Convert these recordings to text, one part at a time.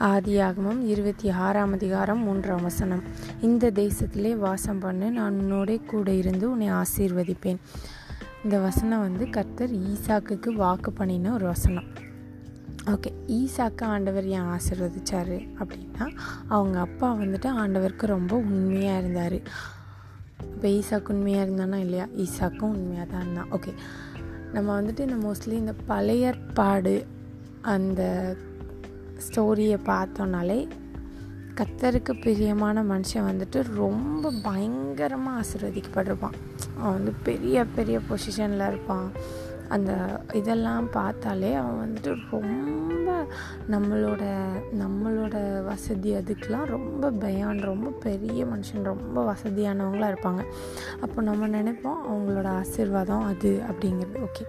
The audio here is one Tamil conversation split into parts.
ஆதியாகமம் இருபத்தி ஆறாம் அதிகாரம் மூன்றாம் வசனம். இந்த தேசத்திலே வாசம் பண்ண நான் உன்னோட கூட இருந்து உன்னை ஆசீர்வதிப்பேன். இந்த வசனம் வந்து கர்த்தர் ஈசாக்குக்கு வாக்கு பண்ணின ஒரு வசனம். ஓகே ஈசாக்கு ஆண்டவர் ஏன் ஆசீர்வதிச்சாரு அப்படின்னா அவங்க அப்பா வந்துட்டு ஆண்டவருக்கு ரொம்ப உண்மையாக இருந்தார். இப்போ ஈசாக்கு உண்மையாக இருந்தானா இல்லையா? ஈசாக்கும் உண்மையாக தான் இருந்தான் ஓகே நம்ம வந்துட்டு இந்த மோஸ்ட்லி இந்த பழையற்பாடு பாடு அந்த ஸ்டோரியை பார்த்தோன்னாலே கத்தருக்கு பிரியமான மனுஷன் வந்துட்டு ரொம்ப பயங்கரமாக ஆசீர்வதிக்கப்பட்டிருப்பான் அவன் வந்து பெரிய பெரிய பொசிஷனில் இருப்பான். அந்த இதெல்லாம் பார்த்தாலே அவன் வந்துட்டு ரொம்ப நம்மளோட நம்மளோட வசதி அதுக்கெலாம் ரொம்ப பயான் ரொம்ப பெரிய மனுஷன் ரொம்ப வசதியானவங்களாக இருப்பாங்க. அப்போ நம்ம நினைப்போம் அவங்களோட ஆசிர்வாதம் அது அப்படிங்கிறது. ஓகே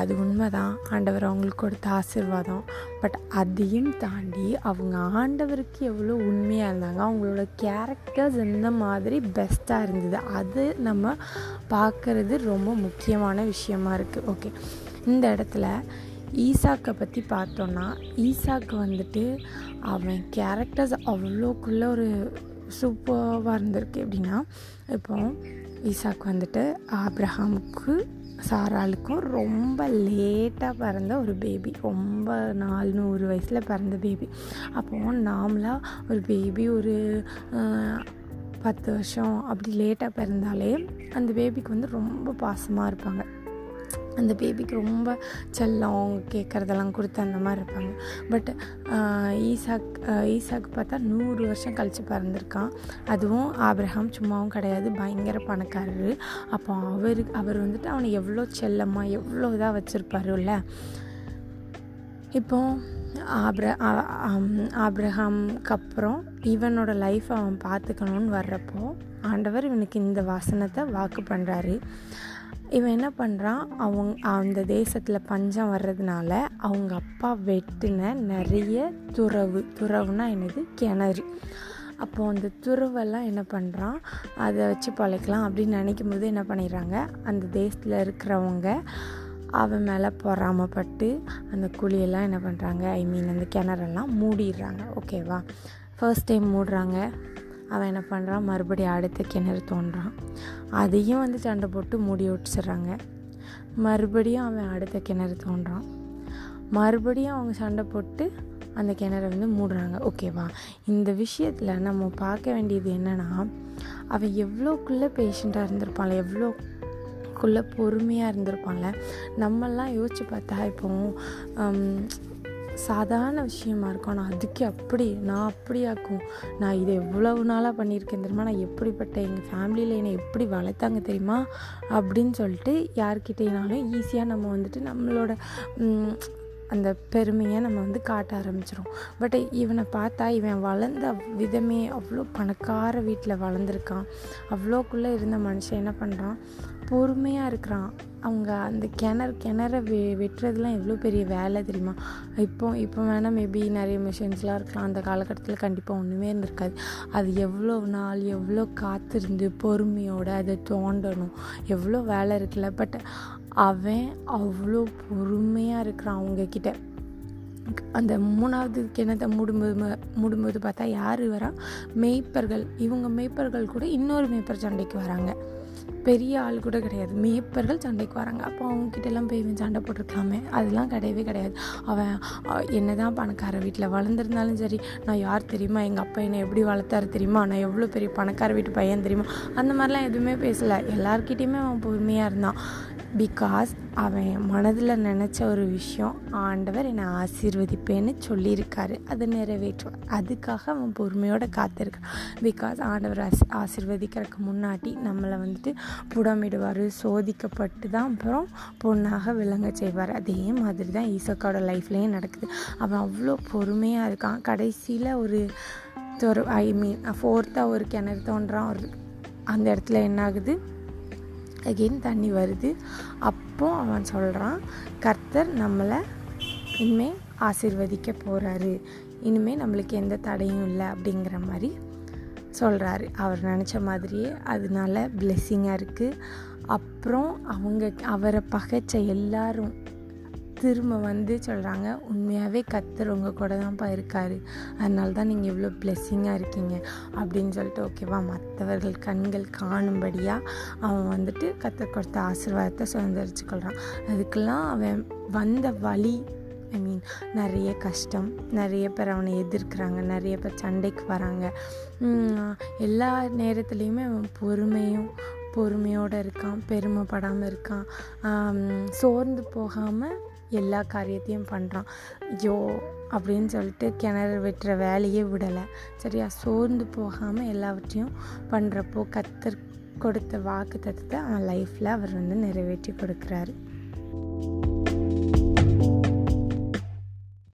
அது உண்மை தான் ஆண்டவர் அவங்களுக்கு கொடுத்த ஆசிர்வாதம். பட் அதையும் தாண்டி அவங்க ஆண்டவருக்கு எவ்வளோ உண்மையாக இருந்தாங்க அவங்களோட கேரக்டர்ஸ் எந்த மாதிரி பெஸ்ட்டாக இருந்தது அது நம்ம பார்க்குறது ரொம்ப முக்கியமான விஷயமா இருக்குது ஓகே இந்த இடத்துல ஈசாக்கை பற்றி பார்த்தோன்னா ஈசாக்கு வந்துட்டு அவன் கேரக்டர்ஸ் அவ்வளோக்குள்ள ஒரு சூப்பராக இருந்திருக்கு. எப்படின்னா இப்போது ஈசாக்கு வந்துட்டு ஆப்ரஹாமுக்கு சாராளுக்கும் ரொம்ப லேட்டாக பிறந்த ஒரு பேபி ரொம்ப நாலு நூறு வயசில் பிறந்த பேபி அப்போது நாமளாக ஒரு பேபி ஒரு பத்து வருஷம் அப்படி லேட்டாக பிறந்தாலே அந்த பேபிக்கு வந்து ரொம்ப பாசமாக இருப்பாங்க. அந்த பேபிக்கு ரொம்ப செல்லம் அவங்க கேட்குறதெல்லாம் கொடுத்து அந்த மாதிரி இருப்பாங்க. பட் ஈசாக் ஈசாக்கு பார்த்தா நூறு வருஷம் கழித்து பிறந்திருக்கான். அதுவும் ஆப்ரஹாம் சும்மாவும் கிடையாது பயங்கர பணக்காரர். அப்போ அவரு அவர் வந்துட்டு அவனை எவ்வளோ செல்லமாக எவ்வளோ இதாக வச்சுருப்பாருல்ல. இப்போ ஆப்ர ஆப்ரஹாம்க்கு அப்புறம் இவனோட லைஃப் அவன் பார்த்துக்கணுன்னு வர்றப்போ ஆண்டவர் இவனுக்கு இந்த வாசனத்தை வாக்கு பண்ணுறாரு இவன் என்ன பண்ணுறான் அவங்க அந்த தேசத்தில் பஞ்சம் வர்றதுனால அவங்க அப்பா வெட்டின நிறைய துறவு. துறவுனா என்னது? கிணறு. அப்போது அந்த துறவெல்லாம் என்ன பண்ணுறான் அதை வச்சு பழைக்கலாம் அப்படின்னு நினைக்கும் போது என்ன பண்ணிடுறாங்க? அந்த தேசத்தில் இருக்கிறவங்க அவன் மேலே பொறாமப்பட்டு அந்த குழியெல்லாம் என்ன பண்ணுறாங்க ஐ மீன் அந்த கிணறெல்லாம் மூடிடுறாங்க. ஓகேவா ஃபர்ஸ்ட் டைம் மூடுறாங்க. அவன் என்ன பண்ணுறான் மறுபடியும் அடுத்த கிணறு தோன்றான். அதையும் வந்து சண்டை போட்டு மூடி விட்டுச்சிட்றாங்க மறுபடியும் அவன் அடுத்த கிணறு தோன்றான். மறுபடியும் அவங்க சண்டை போட்டு அந்த கிணறை வந்து மூடுறாங்க. ஓகேவா இந்த விஷயத்தில் நம்ம பார்க்க வேண்டியது என்னென்னா அவன் எவ்வளோக்குள்ளே பேஷண்ட்டாக இருந்திருப்பான்ல எவ்வளோக்குள்ளே பொறுமையாக இருந்திருப்பான்ல? நம்மெல்லாம் யோசிச்சு பார்த்தா இப்போ சாதாரண விஷயமா இருக்கும். ஆனால் அதுக்கு அப்படி நான் அப்படியாக்கும் நான் இதை எவ்வளவு நாளாக பண்ணியிருக்கேன் தெரியுமா? நான் எப்படிப்பட்ட எங்கள் ஃபேமிலியில் என்னை எப்படி வளர்த்தாங்க தெரியுமா? அப்படின்னு சொல்லிட்டு யார்கிட்டேனாலும் ஈஸியாக நம்ம வந்துட்டு நம்மளோட அந்த பெருமையை நம்ம வந்து காட்ட ஆரம்பிச்சிடும் பட் இவனை பார்த்தா இவன் வளர்ந்த விதமே அவ்வளோ பணக்கார வீட்டில் வளர்ந்துருக்கான். அவ்வளோக்குள்ளே இருந்த மனுஷன் என்ன பண்ணுறான்? பொறுமையாக இருக்கிறான். அவங்க அந்த கிணறு கிணற வெ வெட்டுறதுலாம் எவ்வளோ பெரிய வேலை தெரியுமா? இப்போ இப்போ வேணால் மேபி நிறைய மிஷின்ஸ்லாம் இருக்கலாம். அந்த காலகட்டத்தில் கண்டிப்பாக ஒன்றுமே இருந்திருக்காது. அது எவ்வளோ நாள் எவ்வளோ காத்திருந்து பொறுமையோடு அதை தோண்டணும். எவ்வளோ வேலை இருக்குல்ல? பட் அவன் அவ்வளோ பொறுமையாக இருக்கிறான் அவங்கக்கிட்ட அந்த மூணாவது கிணத்தை மூடும்போது மூடும்போது பார்த்தா யார் வரா? மேய்ப்பர்கள். இவங்க மேய்ப்பர்கள் கூட இன்னொரு மேய்ப்பர் சண்டைக்கு வராங்க. பெரிய ஆள் கூட கிடையாது. மேய்ப்பர்கள் சண்டைக்கு வராங்க. அப்போ அவங்கக்கிட்டலாம் போய் இவன் சண்டை போட்டிருக்கலாமே? அதெல்லாம் கிடையவே கிடையாது. அவன் என்ன தான் பணக்கார வீட்டில் வளர்ந்துருந்தாலும் சரி நான் யார் தெரியுமா? எங்கள் அப்பா என்னை எப்படி வளர்த்தாரு தெரியுமா? நான் எவ்வளோ பெரிய பணக்கார வீட்டு பையன் தெரியுமா? அந்த மாதிரிலாம் எதுவுமே பேசலை. எல்லாருக்கிட்டேயுமே அவன் பொறுமையாக இருந்தான். பிகாஸ் அவன் மனதில் நினச்ச ஒரு விஷயம் ஆண்டவர் என்னை ஆசீர்வதிப்பேன்னு சொல்லியிருக்காரு. அதை நிறைவேற்றுவார் அதுக்காக அவன் பொறுமையோடு காத்திருக்கான். பிகாஸ் ஆண்டவர் ஆசி ஆசீர்வதிக்கிறதுக்கு முன்னாடி நம்மளை வந்துட்டு புடமிடுவார் சோதிக்கப்பட்டு தான் அப்புறம் பொண்ணாக விளங்க செய்வார். அதே மாதிரி தான் ஈசக்காவோட லைஃப்லேயும் நடக்குது. அவன் அவ்வளோ பொறுமையாக இருக்கான். கடைசியில் ஒரு ஒரு ஐ மீன் ஃபோர்த்தாக ஒரு கிணறு தோன்றான். ஒரு அந்த இடத்துல என்ன ஆகுது அகெயின் தண்ணி வருது. அப்போ அவன் சொல்கிறான் கர்த்தர் நம்மளை இனிமேல் ஆசிர்வதிக்க போகிறாரு இனிமேல் நம்மளுக்கு எந்த தடையும் இல்லை அப்படிங்கிற மாதிரி சொல்கிறாரு அவர் நினச்ச மாதிரியே அதனால பிளெஸ்ஸிங்காக இருக்குது அப்புறம் அவங்க அவரை பகைச்ச எல்லாரும் திரும்ப வந்து சொல்கிறாங்க உண்மையாகவே கத்தர் உங்கள் கூட தான்ப்பா இருக்கார். அதனால தான் நீங்கள் இவ்வளோ பிளெஸ்ஸிங்காக இருக்கீங்க. அப்படின்னு சொல்லிட்டு ஓகேவா மற்றவர்கள் கண்கள் காணும்படியாக அவன் வந்துட்டு கத்தர் கொடுத்த ஆசீர்வாதத்தை சுதந்திரிச்சு கொள்கிறான் அதுக்கெல்லாம் அவன் வந்த வழி ஐ மீன் நிறைய கஷ்டம் நிறைய பேர் அவனை எதிர்க்கிறாங்க நிறைய பேர் சண்டைக்கு வராங்க. எல்லா நேரத்துலேயுமே அவன் பொறுமையும் பொறுமையோடு இருக்கான் பெருமைப்படாமல் இருக்கான். சோர்ந்து போகாமல் எல்லா காரியத்தையும் பண்ணுறான் ஐயோ அப்படின்னு சொல்லிட்டு கிணறு வெட்டுற வேலையே விடலை. சரியா? சோர்ந்து போகாமல் எல்லாவற்றையும் பண்ணுறப்போ கத்தர் கொடுத்த வாக்கு தத்துவத்தை அவன் லைஃப்பில் அவர் வந்து நிறைவேற்றி கொடுக்குறாரு.